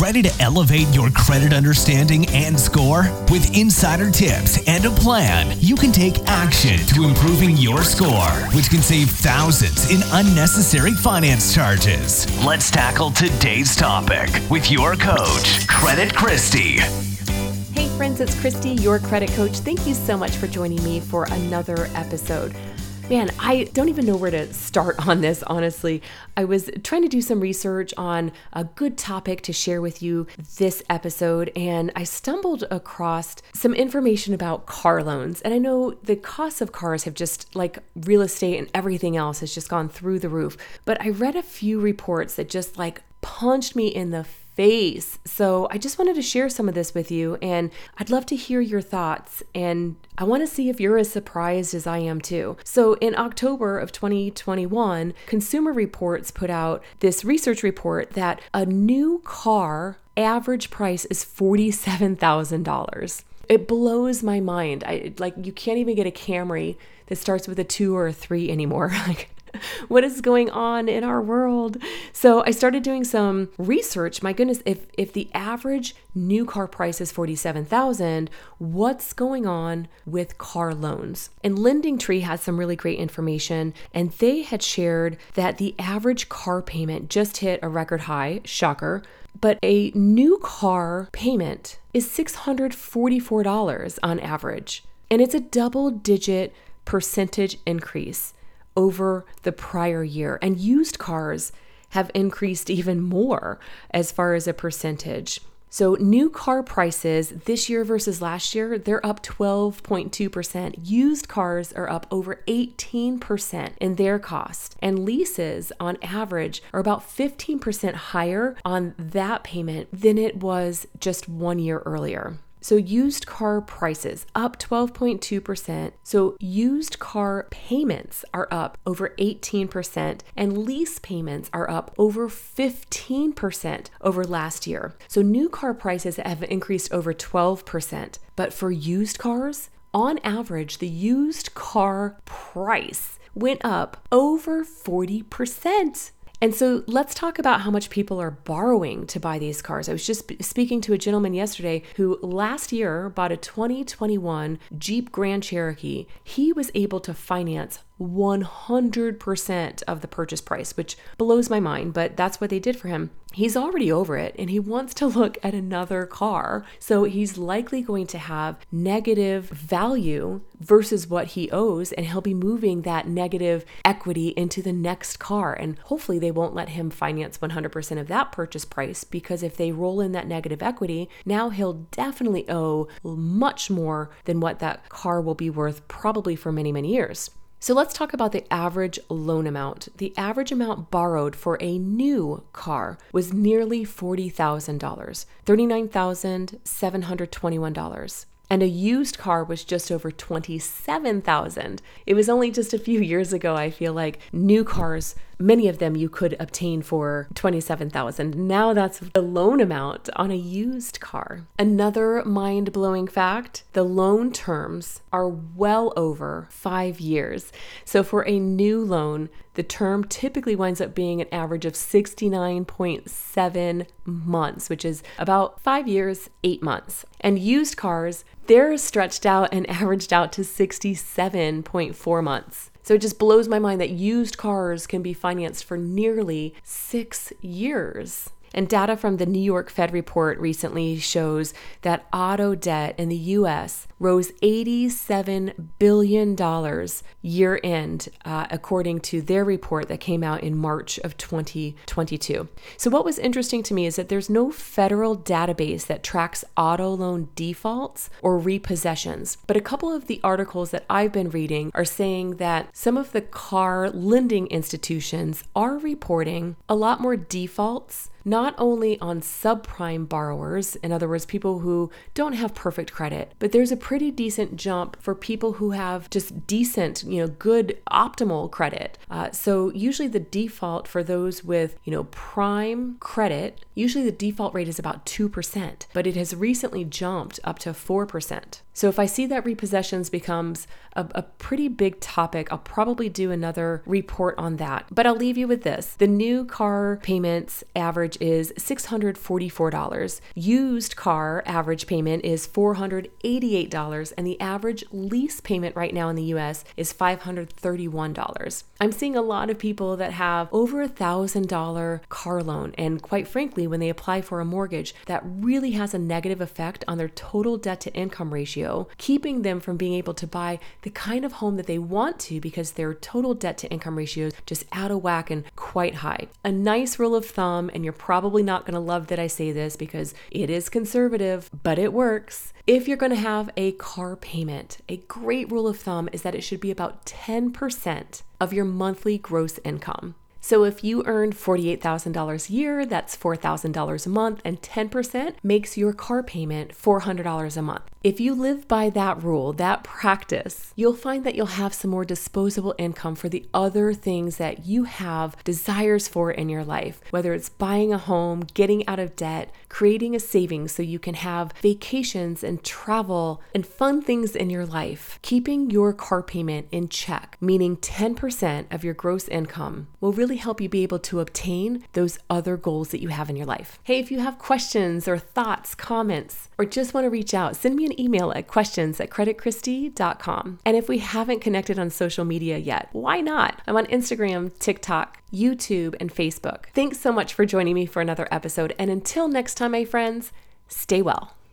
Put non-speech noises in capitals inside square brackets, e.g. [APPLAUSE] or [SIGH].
Ready to elevate your credit understanding and score? With insider tips and a plan, you can take action to improving your score, which can save thousands in unnecessary finance charges. Let's tackle today's topic with your coach, Credit Christy. Hey friends, it's Christy, your credit coach. Thank you so much for joining me for another episode. Man, I don't even know where to start on this, honestly. I was trying to do some research on a good topic to share with you this episode, and I stumbled across some information about car loans. And I know the costs of cars have just, like real estate and everything else, has just gone through the roof. But I read a few reports that just like punched me in the face. So I just wanted to share some of this with you, and I'd love to hear your thoughts. And I want to see if you're as surprised as I am too. So in October of 2021, Consumer Reports put out this research report that a new car average price is $47,000. It blows my mind. I like you can't even get a Camry that starts with a 2 or a 3 anymore. [LAUGHS] Like [LAUGHS] what is going on in our world? So I started doing some research. My goodness, if if the average new car price is 47,000, what's going on with car loans? And Lending Tree has some really great information and they had shared that the average car payment just hit a record high, shocker, but a new car payment is $644 on average. And it's a double digit percentage increase over the prior year. And used cars have increased even more as far as a percentage. So, new car prices this year versus last year, they're up 12.2%. Used cars are up over 18% in their cost. And leases, on average, are about 15% higher on that payment than it was just one year earlier. So, used car prices up 12.2%. So, used car payments are up over 18%, and lease payments are up over 15% over last year. So, new car prices have increased over 12%. But for used cars, on average, the used car price went up over 40%. And so let's talk about how much people are borrowing to buy these cars. I was just speaking to a gentleman yesterday who last year bought a 2021 Jeep Grand Cherokee. He was able to finance 100% of the purchase price, which blows my mind, but that's what they did for him. He's already over it and he wants to [LAUGHS] look at another car. So he's likely going to have negative value versus what he owes, and he'll be moving that negative equity into the next car. And hopefully, they won't let him finance 100% of that purchase price because if they roll in that negative equity, now he'll definitely owe much more than what that car will be worth probably for many, many years. So let's talk about the average loan amount. The average amount borrowed for a new car was nearly $40,000, $39,721 and a used car was just over 27,000. It was only just a few years ago I feel like new cars Many of them you could obtain for 27,000. Now that's the loan amount on a used car. Another mind-blowing fact, the loan terms are well over 5 years. So for a new loan, the term typically winds up being an average of 69.7 months, which is about 5 years, 8 months. And used cars, they're stretched out and [LAUGHS] averaged out to 67.4 months. So it just blows my mind that used cars can be financed for nearly six years. And data from the New York Fed report recently shows that auto debt in the US rose $87 billion year end, uh, according to their report that came out in March of 2022. So, what was interesting to me is that there's no federal database that tracks auto loan defaults or repossessions. But a couple of the articles that I've been reading are saying that some of the car lending institutions are reporting a lot more defaults not only on subprime borrowers, in other words, people who don't have perfect credit, but there's a pretty decent jump for people who have just decent, you know, good optimal credit. Uh, so usually the default for those with, you know, prime credit, usually the default rate is about 2%, but it has recently jumped up to 4%. So if I see that repossessions becomes a, a, pretty big topic, I'll probably do another report on that. But I'll leave you with this. The new car payments average is $644. Used car average payment is $488 and the average lease payment right now in the US is $531. I'm seeing a lot of people that have over a $1,000 car loan and quite frankly when they apply for a mortgage that really has a negative effect on their total debt to income ratio keeping them from being able to buy the kind of home that they want to because their total debt to income ratio is just out of whack and quite high. A nice rule of thumb, and you're probably not going to love that I say this because it is conservative, but it works. If you're going to have a car payment, a great rule of thumb is that it should be about 10% of your monthly gross income. So if you earn $48,000 a year, that's $4,000 a month, and 10% makes your car payment $400 a month. If you live by that rule, that practice, you'll find that you'll have some more disposable income for the other things that you have desires for in your life, whether it's buying a home, getting out of debt, creating a savings so you can have vacations and travel and fun things in your life. Keeping your car payment in check, meaning 10% of your gross income, will really help you be able to obtain those other goals that you have in your life. Hey, if you have questions or thoughts, comments, or just want to reach out, send me an email at questions at creditchristy.com. And if we haven't connected on social media yet, why not? I'm on Instagram, TikTok, YouTube, and Facebook. Thanks so much for joining me for another episode. And until next time, my friends, stay well.